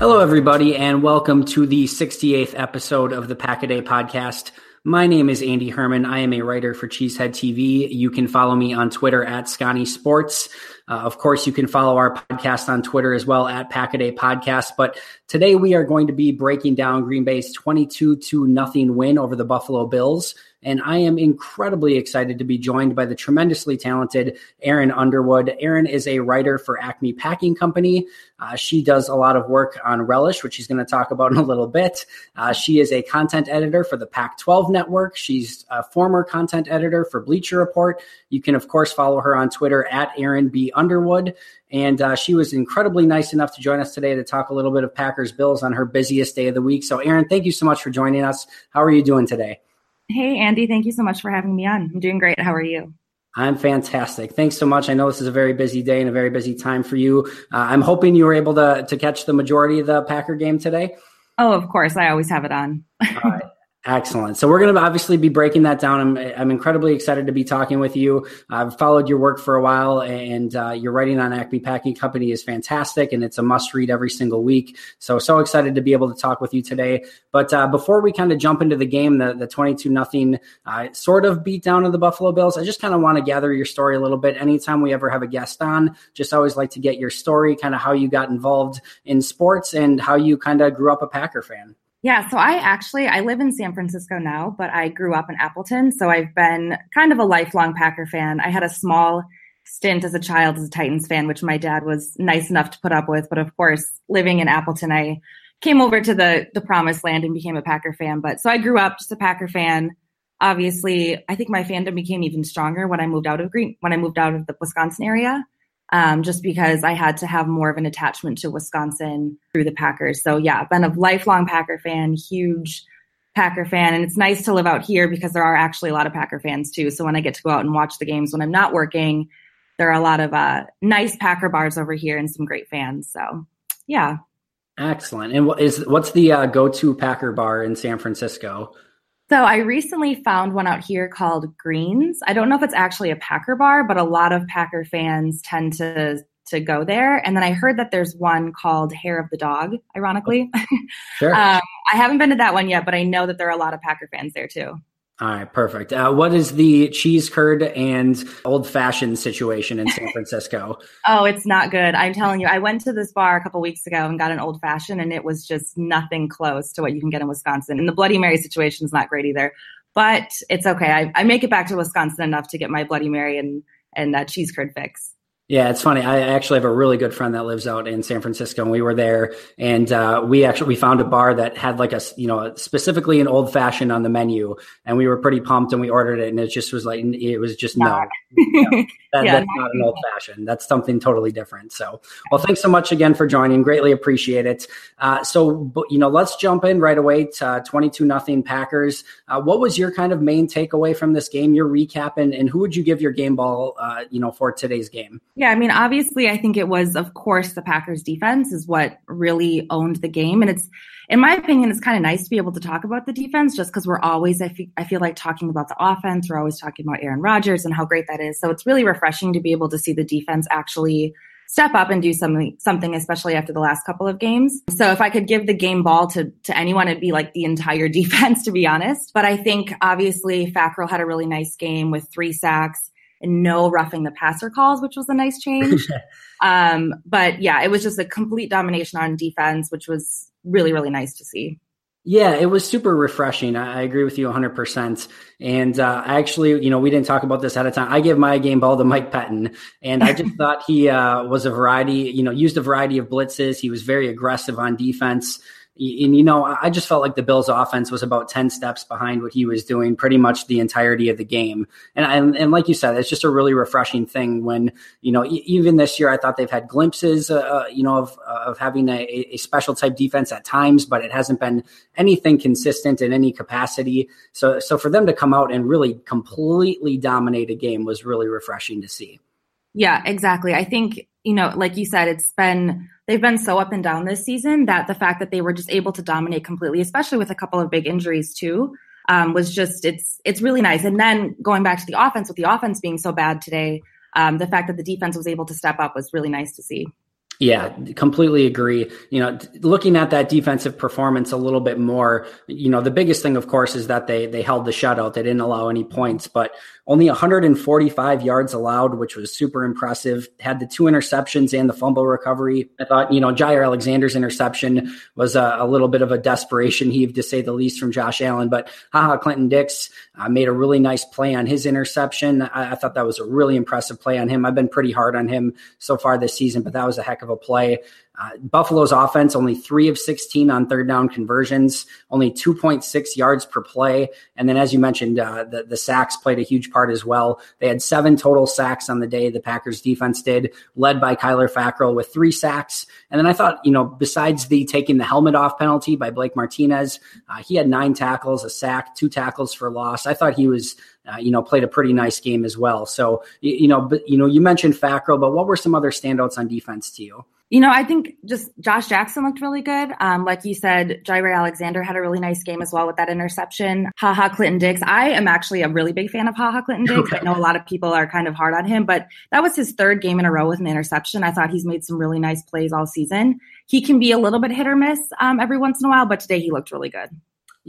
Hello, everybody, and welcome to the 68th episode of the Pack a Day podcast. My name is Andy Herman. I am a writer for Cheesehead TV. You can follow me on Twitter at Scotty Sports. Uh, of course, you can follow our podcast on Twitter as well at Pack a Day Podcast. But today we are going to be breaking down Green Bay's 22 to nothing win over the Buffalo Bills. And I am incredibly excited to be joined by the tremendously talented Erin Underwood. Erin is a writer for Acme Packing Company. Uh, she does a lot of work on Relish, which she's going to talk about in a little bit. Uh, she is a content editor for the Pac 12 network. She's a former content editor for Bleacher Report. You can, of course, follow her on Twitter at Erin B. Underwood. And uh, she was incredibly nice enough to join us today to talk a little bit of Packers Bills on her busiest day of the week. So, Erin, thank you so much for joining us. How are you doing today? Hey, Andy, thank you so much for having me on. I'm doing great. How are you? I'm fantastic. Thanks so much. I know this is a very busy day and a very busy time for you. Uh, I'm hoping you were able to to catch the majority of the Packer game today. Oh, of course. I always have it on. All right. Excellent. So we're going to obviously be breaking that down. I'm, I'm incredibly excited to be talking with you. I've followed your work for a while, and uh, your writing on Acme Packing Company is fantastic, and it's a must read every single week. So so excited to be able to talk with you today. But uh, before we kind of jump into the game, the the 22 nothing uh, sort of beat down of the Buffalo Bills, I just kind of want to gather your story a little bit. Anytime we ever have a guest on, just always like to get your story, kind of how you got involved in sports and how you kind of grew up a Packer fan. Yeah, so I actually I live in San Francisco now, but I grew up in Appleton, so I've been kind of a lifelong Packer fan. I had a small stint as a child as a Titans fan, which my dad was nice enough to put up with, but of course, living in Appleton, I came over to the the promised land and became a Packer fan. But so I grew up just a Packer fan. Obviously, I think my fandom became even stronger when I moved out of Green when I moved out of the Wisconsin area um, just because I had to have more of an attachment to Wisconsin through the Packers. So yeah, been a lifelong Packer fan, huge Packer fan, and it's nice to live out here because there are actually a lot of Packer fans too. So when I get to go out and watch the games when I'm not working, there are a lot of uh, nice Packer bars over here and some great fans. So yeah. Excellent. And what is what's the uh, go-to Packer bar in San Francisco? So I recently found one out here called Greens. I don't know if it's actually a Packer bar, but a lot of Packer fans tend to to go there. And then I heard that there's one called Hair of the Dog, ironically. Sure. um, I haven't been to that one yet, but I know that there are a lot of Packer fans there too. All right, perfect. Uh, what is the cheese curd and old fashioned situation in San Francisco? oh, it's not good. I'm telling you, I went to this bar a couple weeks ago and got an old fashioned, and it was just nothing close to what you can get in Wisconsin. And the Bloody Mary situation is not great either, but it's okay. I, I make it back to Wisconsin enough to get my Bloody Mary and and uh, cheese curd fix. Yeah, it's funny. I actually have a really good friend that lives out in San Francisco, and we were there, and uh, we actually we found a bar that had like a you know specifically an old fashioned on the menu, and we were pretty pumped, and we ordered it, and it just was like it was just no, no that, yeah, that's not an old fashioned. That's something totally different. So, well, thanks so much again for joining. Greatly appreciate it. Uh, so, you know, let's jump in right away to twenty two nothing Packers. Uh, what was your kind of main takeaway from this game? Your recap, and, and who would you give your game ball, uh, you know, for today's game? Yeah, I mean, obviously, I think it was, of course, the Packers defense is what really owned the game. And it's, in my opinion, it's kind of nice to be able to talk about the defense just because we're always, I feel, I feel like talking about the offense. We're always talking about Aaron Rodgers and how great that is. So it's really refreshing to be able to see the defense actually step up and do something, something, especially after the last couple of games. So if I could give the game ball to, to anyone, it'd be like the entire defense, to be honest. But I think obviously Fackrell had a really nice game with three sacks and no roughing the passer calls, which was a nice change. um, but yeah, it was just a complete domination on defense, which was really, really nice to see. Yeah, it was super refreshing. I, agree with you 100%. And uh, actually, you know, we didn't talk about this at a time. I give my game ball to Mike Pettine, and I just thought he uh, was a variety, you know, used a variety of blitzes. He was very aggressive on defense and you know, I just felt like the Bills' offense was about ten steps behind what he was doing pretty much the entirety of the game. And and, and like you said, it's just a really refreshing thing when you know even this year I thought they've had glimpses, uh, uh, you know, of of having a, a special type defense at times, but it hasn't been anything consistent in any capacity. So so for them to come out and really completely dominate a game was really refreshing to see. Yeah, exactly. I think you know, like you said, it's been they've been so up and down this season that the fact that they were just able to dominate completely, especially with a couple of big injuries too, um, was just it's it's really nice. And then going back to the offense, with the offense being so bad today, um, the fact that the defense was able to step up was really nice to see. Yeah, completely agree. You know, looking at that defensive performance a little bit more, you know, the biggest thing, of course, is that they they held the shutout. They didn't allow any points, but only 145 yards allowed, which was super impressive. Had the two interceptions and the fumble recovery. I thought, you know, Jaire Alexander's interception was a, a little bit of a desperation heave, to say the least, from Josh Allen. But haha, Clinton Dix uh, made a really nice play on his interception. I, I thought that was a really impressive play on him. I've been pretty hard on him so far this season, but that was a heck of a play. Uh, Buffalo's offense only three of 16 on third down conversions, only 2.6 yards per play. And then, as you mentioned, uh, the, the sacks played a huge part as well. They had seven total sacks on the day. The Packers defense did, led by Kyler Fackrell with three sacks. And then I thought, you know, besides the taking the helmet off penalty by Blake Martinez, uh, he had nine tackles, a sack, two tackles for loss. I thought he was uh, you know, played a pretty nice game as well. So, you, you know, but you know, you mentioned Fackrell, but what were some other standouts on defense to you? You know, I think just Josh Jackson looked really good. Um, like you said, Jaire Alexander had a really nice game as well with that interception. Haha Clinton Dix. I am actually a really big fan of Haha Clinton Dix. I know a lot of people are kind of hard on him, but that was his third game in a row with an interception. I thought he's made some really nice plays all season. He can be a little bit hit or miss um, every once in a while, but today he looked really good.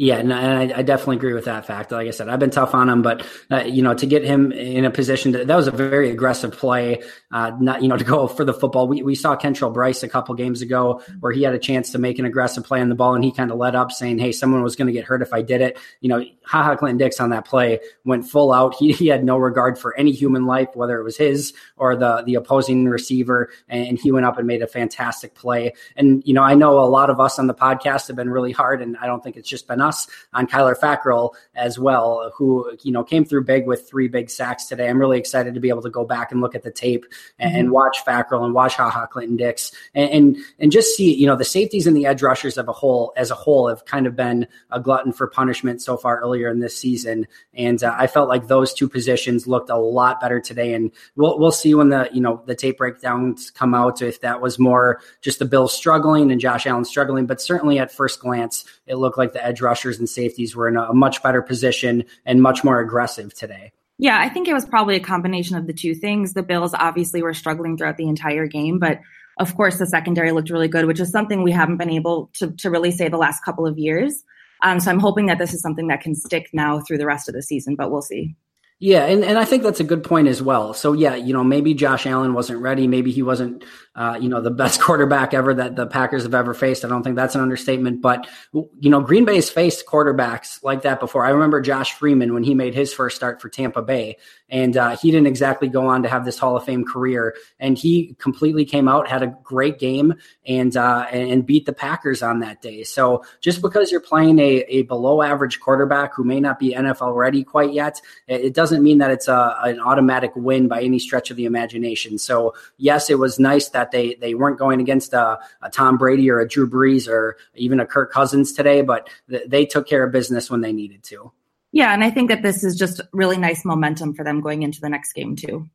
Yeah, and I, I, definitely agree with that fact. Like I said, I've been tough on him, but uh, you know, to get him in a position to, that was a very aggressive play. Uh, not you know to go for the football. We we saw Kentrell Brice a couple games ago where he had a chance to make an aggressive play on the ball, and he kind of let up, saying, "Hey, someone was going to get hurt if I did it." You know, haha, Clinton Dix on that play went full out. He, he had no regard for any human life, whether it was his or the the opposing receiver, and he went up and made a fantastic play. And you know, I know a lot of us on the podcast have been really hard, and I don't think it's just been us on Kyler Fackrell as well, who you know came through big with three big sacks today. I'm really excited to be able to go back and look at the tape and, mm-hmm. and watch Fackrell and watch haha Clinton Dix and, and and just see you know the safeties and the edge rushers of a whole as a whole have kind of been a glutton for punishment so far earlier in this season, and uh, I felt like those two positions looked a lot better today. And we'll we'll see when the you know the tape breakdowns come out if that was more just the Bills struggling and Josh Allen struggling, but certainly at first glance it looked like the edge rushers and safeties were in a much better position and much more aggressive today. Yeah, I think it was probably a combination of the two things. The Bills obviously were struggling throughout the entire game, but of course the secondary looked really good, which is something we haven't been able to, to really say the last couple of years. Um, so I'm hoping that this is something that can stick now through the rest of the season, but we'll see. Yeah, and, and I think that's a good point as well. So yeah, you know, maybe Josh Allen wasn't ready. Maybe he wasn't, uh, you know, the best quarterback ever that the Packers have ever faced. I don't think that's an understatement. But you know, Green Bay's faced quarterbacks like that before. I remember Josh Freeman when he made his first start for Tampa Bay, and uh, he didn't exactly go on to have this Hall of Fame career. And he completely came out, had a great game, and uh, and beat the Packers on that day. So just because you're playing a, a below average quarterback who may not be NFL ready quite yet, it doesn't mean that it's a, an automatic win by any stretch of the imagination. So yes, it was nice that they they weren't going against a, a Tom Brady or a Drew Brees or even a Kirk Cousins today, but th- they took care of business when they needed to. Yeah, and I think that this is just really nice momentum for them going into the next game too.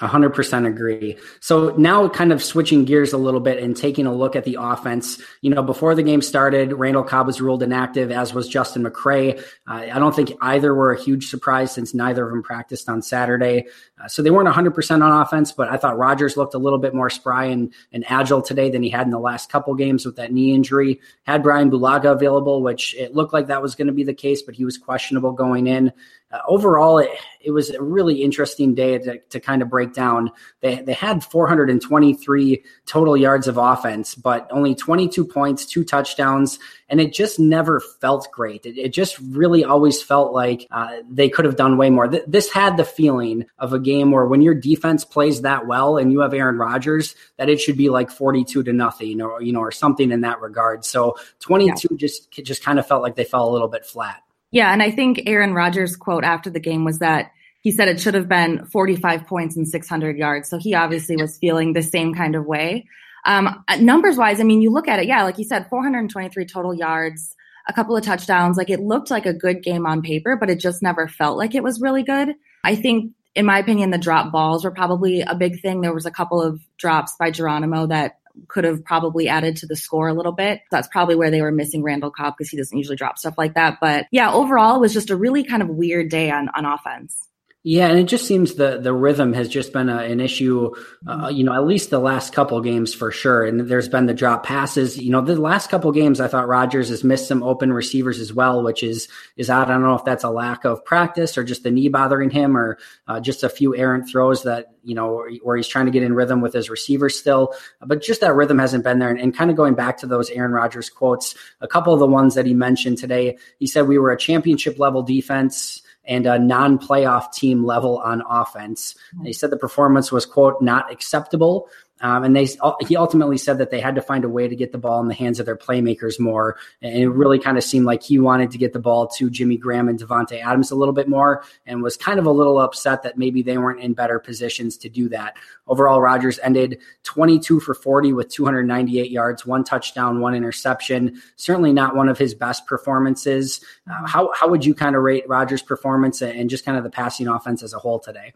100% agree. So now kind of switching gears a little bit and taking a look at the offense. You know, before the game started, Randall Cobb was ruled inactive, as was Justin McCray. Uh, I don't think either were a huge surprise since neither of them practiced on Saturday. Uh, so they weren't 100% on offense, but I thought Rodgers looked a little bit more spry and, and agile today than he had in the last couple games with that knee injury. Had Brian Bulaga available, which it looked like that was going to be the case, but he was questionable going in uh, overall, it, it, was a really interesting day to, to kind of break down. They, they had 423 total yards of offense, but only 22 points, two touchdowns, and it just never felt great. It, it just really always felt like uh, they could have done way more. Th- this had the feeling of a game where when your defense plays that well and you have Aaron Rodgers, that it should be like 42 to nothing or, you know, or something in that regard. So 22 yeah. just, just kind of felt like they fell a little bit flat. Yeah, and I think Aaron Rodgers' quote after the game was that he said it should have been 45 points and 600 yards. So he obviously was feeling the same kind of way. Um, numbers wise, I mean, you look at it, yeah, like you said, 423 total yards, a couple of touchdowns. Like it looked like a good game on paper, but it just never felt like it was really good. I think, in my opinion, the drop balls were probably a big thing. There was a couple of drops by Geronimo that could have probably added to the score a little bit. That's probably where they were missing Randall Cobb because he doesn't usually drop stuff like that. But yeah, overall, it was just a really kind of weird day on, on offense. Yeah, and it just seems the the rhythm has just been a, an issue, uh, you know, at least the last couple games for sure. And there's been the drop passes. You know, the last couple games, I thought Rodgers has missed some open receivers as well, which is is odd. I don't know if that's a lack of practice or just the knee bothering him, or uh, just a few errant throws that you know where he's trying to get in rhythm with his receivers still. But just that rhythm hasn't been there. And, and kind of going back to those Aaron Rodgers quotes, a couple of the ones that he mentioned today, he said we were a championship level defense and a non-playoff team level on offense. He said the performance was quote not acceptable. Um, and they he ultimately said that they had to find a way to get the ball in the hands of their playmakers more. And it really kind of seemed like he wanted to get the ball to Jimmy Graham and Davante Adams a little bit more, and was kind of a little upset that maybe they weren't in better positions to do that. Overall, Rodgers ended 22 for 40 with 298 yards, one touchdown, one interception. Certainly not one of his best performances. Uh, how how would you kind of rate Rodgers' performance and just kind of the passing offense as a whole today?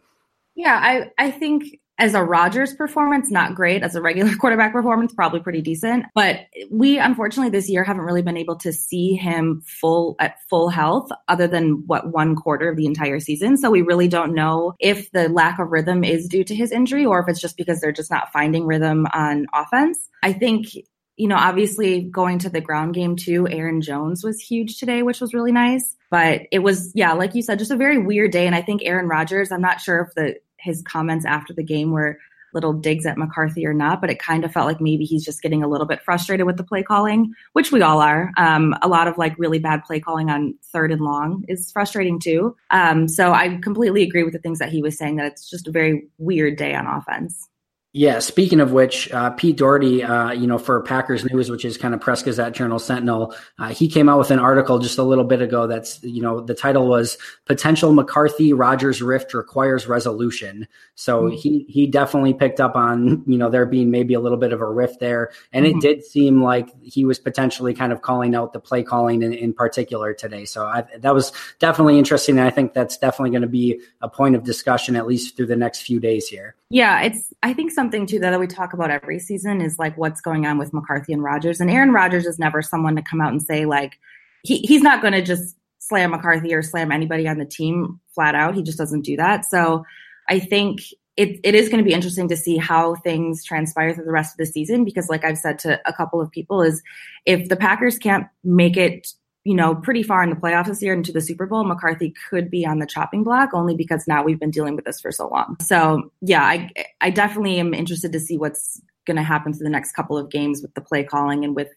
Yeah, I, I think as a Rodgers performance, not great. As a regular quarterback performance, probably pretty decent. But we unfortunately this year haven't really been able to see him full at full health other than what one quarter of the entire season. So we really don't know if the lack of rhythm is due to his injury or if it's just because they're just not finding rhythm on offense. I think you know, obviously going to the ground game too, Aaron Jones was huge today, which was really nice. But it was, yeah, like you said, just a very weird day. And I think Aaron Rodgers, I'm not sure if the his comments after the game were little digs at McCarthy or not, but it kind of felt like maybe he's just getting a little bit frustrated with the play calling, which we all are. Um, a lot of like really bad play calling on third and long is frustrating too. Um, so I completely agree with the things that he was saying that it's just a very weird day on offense. Yeah, speaking of which, uh, Pete Dougherty, uh, you know, for Packers News, which is kind of Press Gazette Journal Sentinel, uh, he came out with an article just a little bit ago that's, you know, the title was Potential McCarthy Rodgers Rift Requires Resolution. So mm-hmm. he, he definitely picked up on, you know, there being maybe a little bit of a rift there. And mm-hmm. it did seem like he was potentially kind of calling out the play calling in, in particular today. So I, that was definitely interesting. And I think that's definitely going to be a point of discussion, at least through the next few days here. Yeah, it's, I think something too that we talk about every season is like what's going on with McCarthy and Rodgers. And Aaron Rodgers is never someone to come out and say like he, he's not going to just slam McCarthy or slam anybody on the team flat out. He just doesn't do that. So I think it, it is going to be interesting to see how things transpire through the rest of the season because like I've said to a couple of people is if the Packers can't make it you know, mm-hmm. pretty far in the playoffs this year into the Super Bowl, McCarthy could be on the chopping block only because now we've been dealing with this for so long. So yeah, I I definitely am interested to see what's going to happen for the next couple of games with the play calling and with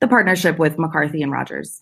the partnership with McCarthy and Rodgers.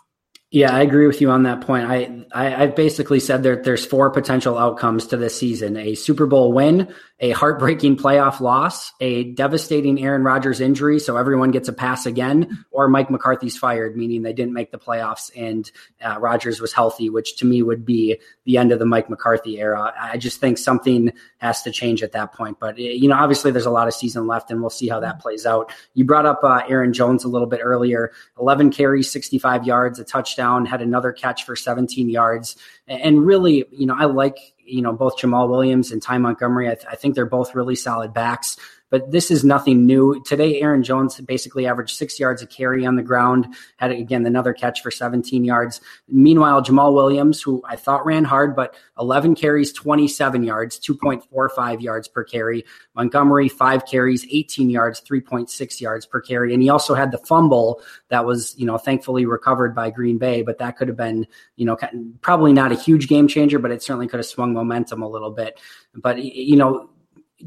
Yeah, I agree with you on that point. I, I have basically said that there's four potential outcomes to this season: a Super Bowl win, a heartbreaking playoff loss, a devastating Aaron Rodgers injury, so everyone gets a pass again, or Mike McCarthy's fired, meaning they didn't make the playoffs and uh, Rodgers was healthy, which to me would be the end of the Mike McCarthy era. I just think something has to change at that point. But you know, obviously, there's a lot of season left, and we'll see how that plays out. You brought up uh, Aaron Jones a little bit earlier: 11 carries, 65 yards, a touchdown, had another catch for 17 yards, and really, you know, I like you know, both Jamaal Williams and Ty Montgomery. I, th- I think they're both really solid backs but this is nothing new. Today, Aaron Jones basically averaged six yards a carry on the ground, had again another catch for 17 yards. Meanwhile, Jamaal Williams, who I thought ran hard, but 11 carries, 27 yards, 2.45 yards per carry. Montgomery, five carries, 18 yards, 3.6 yards per carry. And he also had the fumble that was, you know, thankfully recovered by Green Bay, but that could have been, you know, probably not a huge game changer, but it certainly could have swung momentum a little bit. But, you know,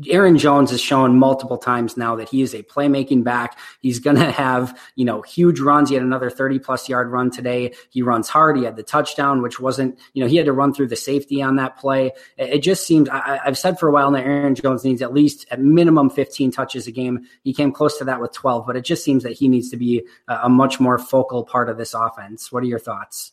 Aaron Jones has shown multiple times now that he is a playmaking back. He's going to have, you know, huge runs. He had another 30 plus yard run today. He runs hard. He had the touchdown, which wasn't, you know, he had to run through the safety on that play. It just seems, I, have said for a while now, Aaron Jones needs at least at minimum 15 touches a game. He came close to that with 12, but it just seems that he needs to be a, a much more focal part of this offense. What are your thoughts?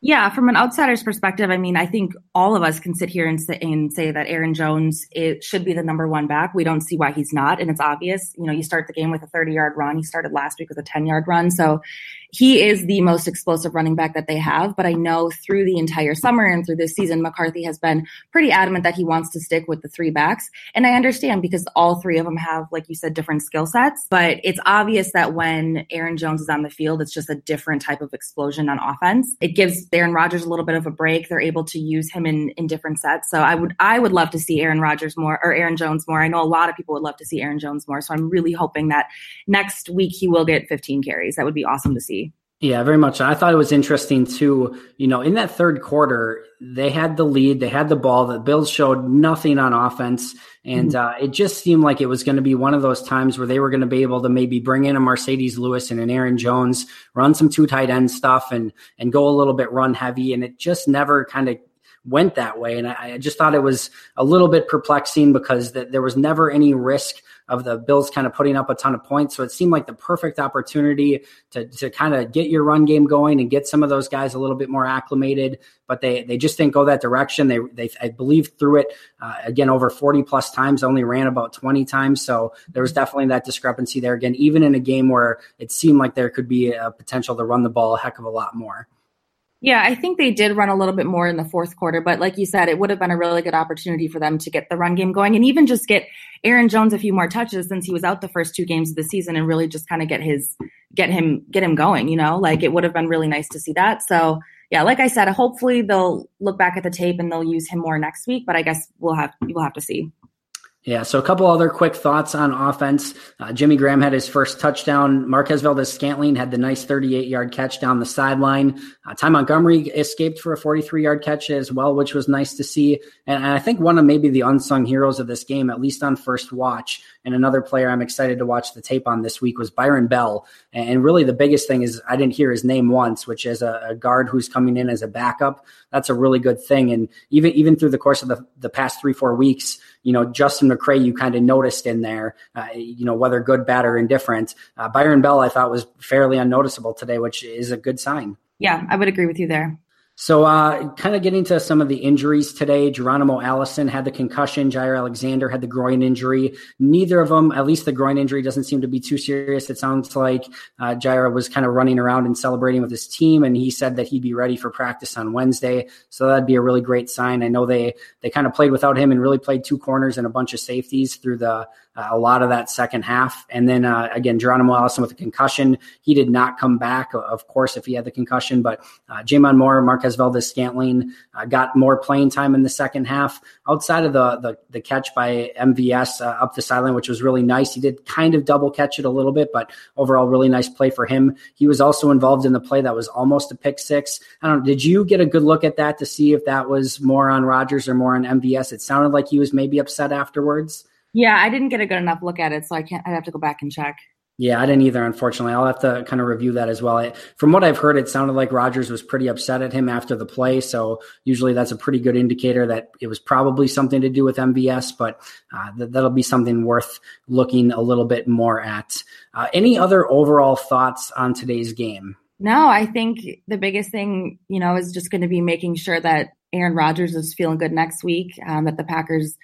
Yeah, from an outsider's perspective, I mean, I think all of us can sit here and say, and say that Aaron Jones it should be the number one back. We don't see why he's not, and it's obvious. You know, you start the game with a 30 yard run. He started last week with a 10 yard run, so he is the most explosive running back that they have. But I know through the entire summer and through this season, McCarthy has been pretty adamant that he wants to stick with the three backs. And I understand because all three of them have, like you said, different skill sets. But it's obvious that when Aaron Jones is on the field, it's just a different type of explosion on offense. It gives Aaron Rodgers a little bit of a break. They're able to use him in, in different sets. So I would I would love to see Aaron Rodgers more or Aaron Jones more. I know a lot of people would love to see Aaron Jones more. So I'm really hoping that next week he will get 15 carries. That would be awesome to see. Yeah, very much. I thought it was interesting too. You know, in that third quarter, they had the lead, they had the ball. The Bills showed nothing on offense, and mm-hmm. uh, it just seemed like it was going to be one of those times where they were going to be able to maybe bring in a Marcedes Lewis and an Aaron Jones, run some two tight end stuff, and and go a little bit run heavy. And it just never kind of went that way. And I, I, just thought it was a little bit perplexing because the, there was never any risk of the Bills kind of putting up a ton of points. So it seemed like the perfect opportunity to, to kind of get your run game going and get some of those guys a little bit more acclimated. But they, they just didn't go that direction. They, they I believe, threw it uh, again over 40 plus times, only ran about 20 times. So there was definitely that discrepancy there. Again, even in a game where it seemed like there could be a potential to run the ball a heck of a lot more. Yeah, I think they did run a little bit more in the fourth quarter, but like you said, it would have been a really good opportunity for them to get the run game going and even just get Aaron Jones a few more touches since he was out the first two games of the season and really just kind of get his get him get him going, you know? Like it would have been really nice to see that. So, yeah, like I said, hopefully they'll look back at the tape and they'll use him more next week, but I guess we'll have we'll have to see. Yeah, so a couple other quick thoughts on offense. Uh, Jimmy Graham had his first touchdown. Marquez Valdes Scantling had the nice 38 yard catch down the sideline. Uh, Ty Montgomery escaped for a 43 yard catch as well, which was nice to see. And, and I think one of maybe the unsung heroes of this game, at least on first watch, and another player I'm excited to watch the tape on this week was Byron Bell. And really, the biggest thing is I didn't hear his name once, which is a, a guard who's coming in as a backup. That's a really good thing. And even even through the course of the, the past three four weeks, you know, Justin McCray, you kind of noticed in there, uh, you know, whether good, bad, or indifferent. Uh, Byron Bell, I thought was fairly unnoticeable today, which is a good sign. Yeah, I would agree with you there. So, uh, kind of getting to some of the injuries today. Geronimo Allison had the concussion. Jaire Alexander had the groin injury. Neither of them, at least the groin injury, doesn't seem to be too serious. It sounds like uh, Jaire was kind of running around and celebrating with his team, and he said that he'd be ready for practice on Wednesday. So that'd be a really great sign. I know they they kind of played without him and really played two corners and a bunch of safeties through the a lot of that second half. And then uh, again, Geronimo Allison with a concussion. He did not come back, of course, if he had the concussion. But uh, J'Mon Moore, Marquez Valdes Scantling uh, got more playing time in the second half. Outside of the the, the catch by MVS uh, up the sideline, which was really nice. He did kind of double catch it a little bit, but overall, really nice play for him. He was also involved in the play that was almost a pick six. I don't. Did you get a good look at that to see if that was more on Rodgers or more on MVS? It sounded like he was maybe upset afterwards. Yeah, I didn't get a good enough look at it, so I can't. I'd have to go back and check. Yeah, I didn't either. Unfortunately, I'll have to kind of review that as well. From what I've heard, it sounded like Rodgers was pretty upset at him after the play. So usually that's a pretty good indicator that it was probably something to do with MVS. But uh, th- that'll be something worth looking a little bit more at. Uh, any other overall thoughts on today's game? No, I think the biggest thing, you know, is just going to be making sure that Aaron Rodgers is feeling good next week. Um, that the Packers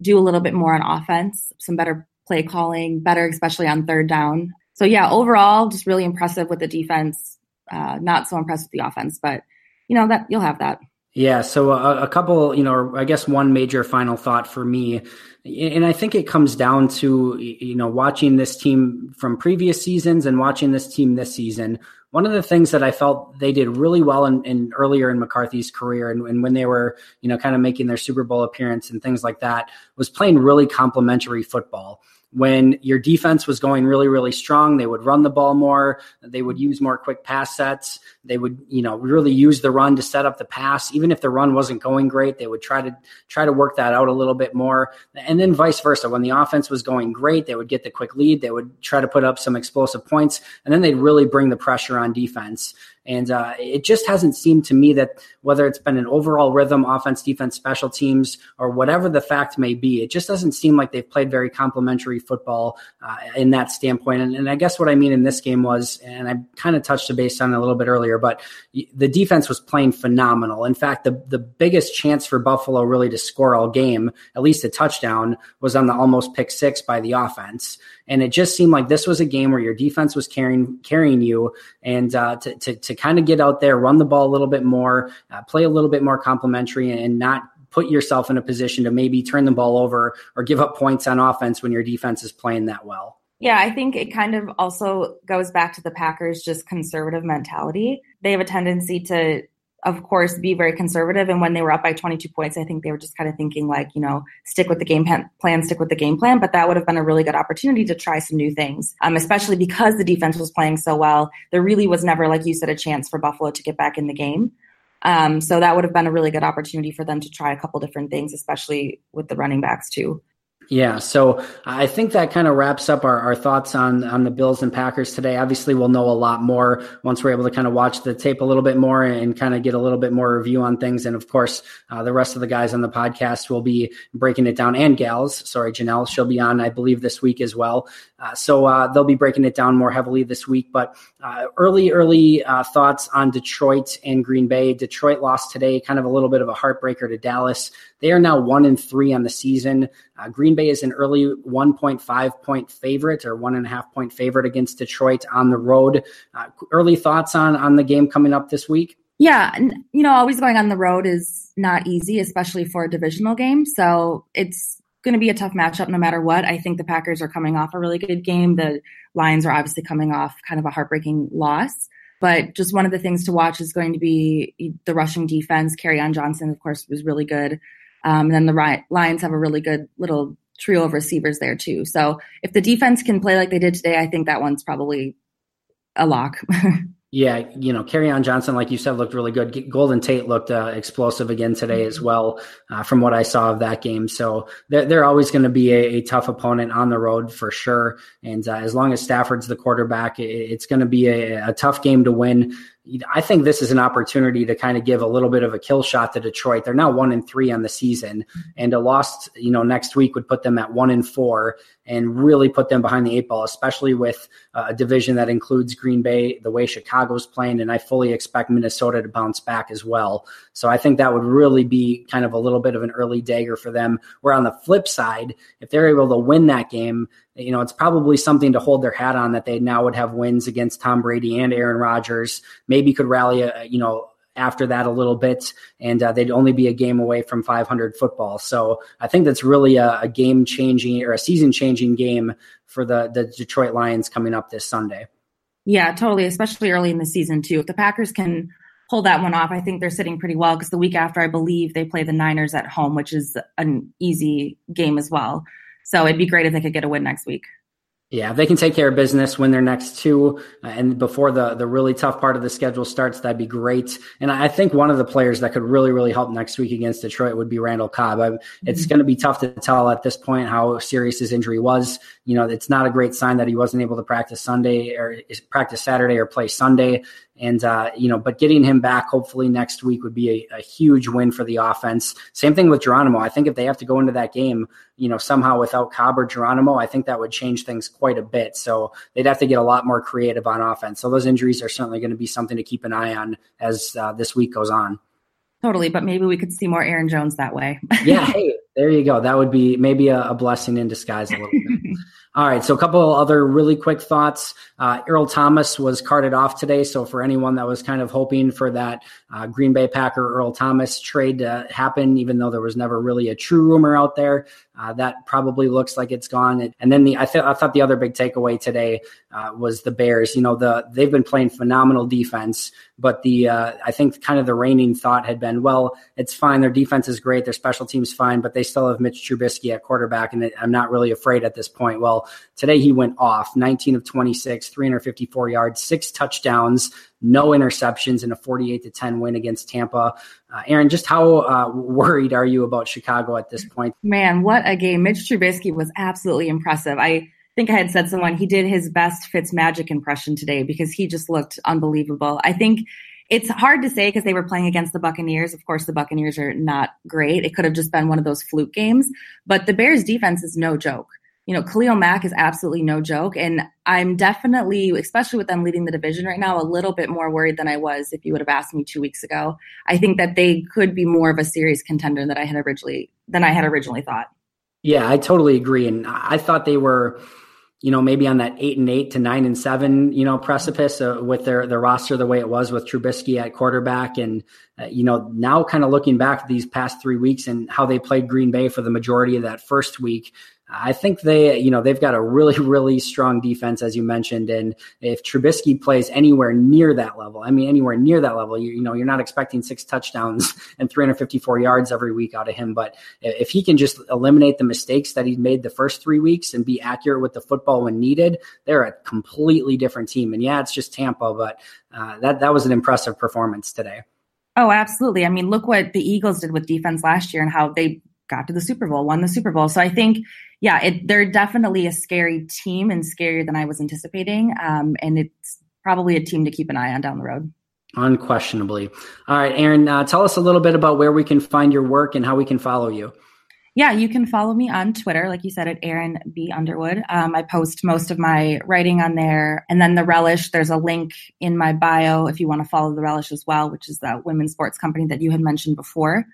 do a little bit more on offense, some better play calling, better, especially on third down. So yeah, overall, just really impressive with the defense. Uh, not so impressed with the offense, but you know that you'll have that. Yeah. So a, a, couple, you know, I guess one major final thought for me, and I think it comes down to you know watching this team from previous seasons and watching this team this season. One of the things that I felt they did really well in, in earlier in McCarthy's career, and, and when they were, you know, kind of making their Super Bowl appearance and things like that, was playing really complementary football. When your defense was going really really strong they would run the ball more they would use more quick pass sets they would you know really use the run to set up the pass. Even if the run wasn't going great they would try to try to work that out a little bit more. And then vice versa when the offense was going great they would get the quick lead. They would try to put up some explosive points and then they'd really bring the pressure on defense. And uh, it just hasn't seemed to me that whether it's been an overall rhythm, offense, defense, special teams, or whatever the fact may be, it just doesn't seem like they've played very complementary football uh, in that standpoint. And, and, I guess what I mean in this game was, and I kind of touched the base on a little bit earlier, but the defense was playing phenomenal. In fact, the, the biggest chance for Buffalo really to score all game, at least a touchdown, was on the almost pick six by the offense. And it just seemed like this was a game where your defense was carrying carrying you, and uh, to, to, to kind of get out there, run the ball a little bit more, uh, play a little bit more complementary, and not put yourself in a position to maybe turn the ball over or give up points on offense when your defense is playing that well. Yeah, I think it kind of also goes back to the Packers' just conservative mentality. They have a tendency to of course, be very conservative. And when they were up by 22 points, I think they were just kind of thinking, like, you know, stick with the game plan, stick with the game plan. But that would have been a really good opportunity to try some new things, um, especially because the defense was playing so well. There really was never, like you said, a chance for Buffalo to get back in the game. Um, so that would have been a really good opportunity for them to try a couple different things, especially with the running backs, too. Yeah, so I think that kind of wraps up our, our thoughts on on the Bills and Packers today. Obviously, we'll know a lot more once we're able to kind of watch the tape a little bit more and kind of get a little bit more review on things. And of course, uh, the rest of the guys on the podcast will be breaking it down, and gals. Sorry, Janelle, she'll be on, I believe, this week as well. Uh, so uh, they'll be breaking it down more heavily this week. But uh, early, early thoughts on Detroit and Green Bay. Detroit lost today, kind of a little bit of a heartbreaker to Dallas. They are now one and three on the season. Uh, Green Bay is an early 1.5 point favorite or one and a half point favorite against Detroit on the road. Uh, early thoughts on on the game coming up this week? Yeah, you know, always going on the road is not easy, especially for a divisional game. So it's going to be a tough matchup no matter what. I think the Packers are coming off a really good game. The Lions are obviously coming off kind of a heartbreaking loss. But just one of the things to watch is going to be the rushing defense. Kerryon Johnson, of course, was really good. Um, and then the Lions have a really good little trio of receivers there too. So if the defense can play like they did today, I think that one's probably a lock. Yeah, you know, Kerryon Johnson, like you said, looked really good. Golden Tate looked uh, explosive again today as well, uh, from what I saw of that game. So they're, they're always going to be a, a, tough opponent on the road for sure. And uh, as long as Stafford's the quarterback, it, it's going to be a, a tough game to win. I think this is an opportunity to kind of give a little bit of a kill shot to Detroit. They're now one and three on the season, and a loss, you know, next week would put them at one and four and really put them behind the eight ball, especially with uh, a division that includes Green Bay, the way Chicago's playing, and I fully expect Minnesota to bounce back as well. So I think that would really be kind of a little bit of an early dagger for them. Where on the flip side, if they're able to win that game, you know, it's probably something to hold their hat on that they now would have wins against Tom Brady and Aaron Rodgers. Maybe could rally, a, you know, after that a little bit, and uh, they'd only be a game away from 500 football. So I think that's really a, a game changing or a season changing game for the the Detroit Lions coming up this Sunday. Yeah, totally, especially early in the season too. If the Packers can pull that one off, I think they're sitting pretty well because the week after, I believe they play the Niners at home, which is an easy game as well. So it'd be great if they could get a win next week. Yeah, if they can take care of business, win their next two, uh, and before the the really tough part of the schedule starts, that'd be great. And I think one of the players that could really really help next week against Detroit would be Randall Cobb. I, it's mm-hmm. going to be tough to tell at this point how serious his injury was. You know, it's not a great sign that he wasn't able to practice Sunday or practice Saturday or play Sunday. And, uh, you know, but getting him back hopefully next week would be a, a, huge win for the offense. Same thing with Geronimo. I think if they have to go into that game, you know, somehow without Cobb or Geronimo, I think that would change things quite a bit. So they'd have to get a lot more creative on offense. So those injuries are certainly going to be something to keep an eye on as uh, this week goes on. Totally, but maybe we could see more Aaron Jones that way. yeah, hey, there you go. That would be maybe a, a blessing in disguise a little bit. All right, so a couple other really quick thoughts. Uh, Earl Thomas was carted off today, so for anyone that was kind of hoping for that uh, Green Bay Packer Earl Thomas trade to happen, even though there was never really a true rumor out there, uh, that probably looks like it's gone. And then the I, th- I thought the other big takeaway today uh, was the Bears. You know, the they've been playing phenomenal defense, but the uh, I think kind of the reigning thought had been, well, it's fine. Their defense is great, their special teams fine, but they still have Mitch Trubisky at quarterback, and I'm not really afraid at this point. Well, today he went off 19 of 26, 354 yards, six touchdowns, no interceptions, in a 48 to 10 win against Tampa. Uh, Erin, just how uh, worried are you about Chicago at this point? Man, what a game! Mitch Trubisky was absolutely impressive. I think I had said someone he did his best Fitz magic impression today because he just looked unbelievable. I think it's hard to say because they were playing against the Buccaneers. Of course, the Buccaneers are not great. It could have just been one of those fluke games, but the Bears defense is no joke. You know, Khalil Mack is absolutely no joke. And I'm definitely, especially with them leading the division right now, a little bit more worried than I was if you would have asked me two weeks ago. I think that they could be more of a serious contender than I had originally than I had originally thought. Yeah, I totally agree. And I thought they were you know, maybe on that eight and eight to nine and seven, you know, precipice uh, with their their roster the way it was with Trubisky at quarterback, and uh, you know, now kind of looking back these past three weeks and how they played Green Bay for the majority of that first week, I think they, you know, they've got a really, really strong defense, as you mentioned. And if Trubisky plays anywhere near that level, I mean, anywhere near that level, you, you know, you're not expecting six touchdowns and 354 yards every week out of him. But if he can just eliminate the mistakes that he made the first three weeks and be accurate with the football when needed, they're a completely different team. And yeah, it's just Tampa, but uh, that that was an impressive performance today. Oh, absolutely. I mean, look what the Eagles did with defense last year and how they got to the Super Bowl, won the Super Bowl. So I think, yeah, it, they're definitely a scary team and scarier than I was anticipating. Um, and it's probably a team to keep an eye on down the road. Unquestionably. All right, Erin, uh, tell us a little bit about where we can find your work and how we can follow you. Yeah, you can follow me on Twitter, like you said, at Erin B Underwood. Um, I post most of my writing on there, and then the Relish. There's a link in my bio if you want to follow the Relish as well, which is the women's sports company that you had mentioned before.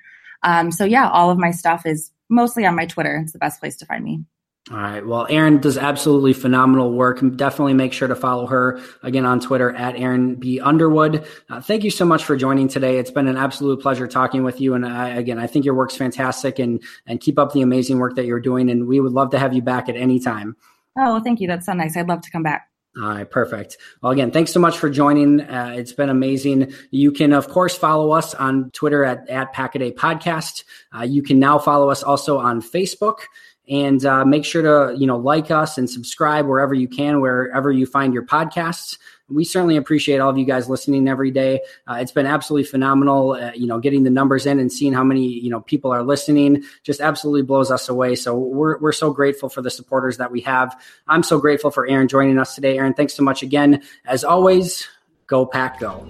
Um, so yeah, all of my stuff is mostly on my Twitter. It's the best place to find me. All right. Well, Erin does absolutely phenomenal work. Definitely make sure to follow her again on Twitter at Erin B Underwood. Uh, thank you so much for joining today. It's been an absolute pleasure talking with you. And I, again, I think your work's fantastic and and keep up the amazing work that you're doing. And we would love to have you back at any time. Oh, thank you. That's so nice. I'd love to come back. All right, perfect. Well, again, thanks so much for joining. Uh, it's been amazing. You can, of course, follow us on Twitter at, at Pack a Day Podcast. Uh, you can now follow us also on Facebook and uh, make sure to, you know, like us and subscribe wherever you can, wherever you find your podcasts we certainly appreciate all of you guys listening every day. Uh, it's been absolutely phenomenal. Uh, you know, getting the numbers in and seeing how many you know people are listening just absolutely blows us away. So we're we're so grateful for the supporters that we have. I'm so grateful for Erin joining us today. Erin, thanks so much again. As always, go pack, go.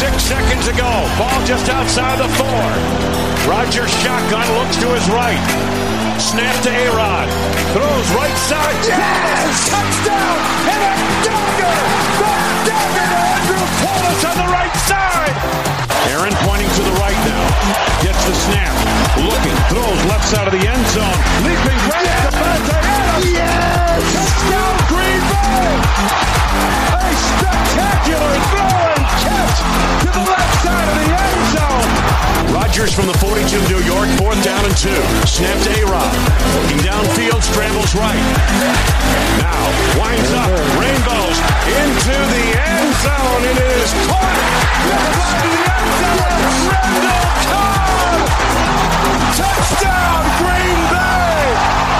Six seconds ago, ball just outside the four. Rodgers shotgun looks to his right. Snap to A-Rod. Throws side. Yes! Touchdown! And a dagger! The dagger to Andrew Paulus on the right side! Aaron pointing to the right now. Gets the snap. Looking. Throws left side of the end zone. Leaping right yes! to Adams. Yes! Touchdown Green Bay! A spectacular throw and catch to the left side of the end from the 42 of New York, fourth down and two. Snap to A-Rod. Looking downfield, scrambles right. Now, winds up, rainbows into the end zone. It is caught. Touchdown, Green Bay.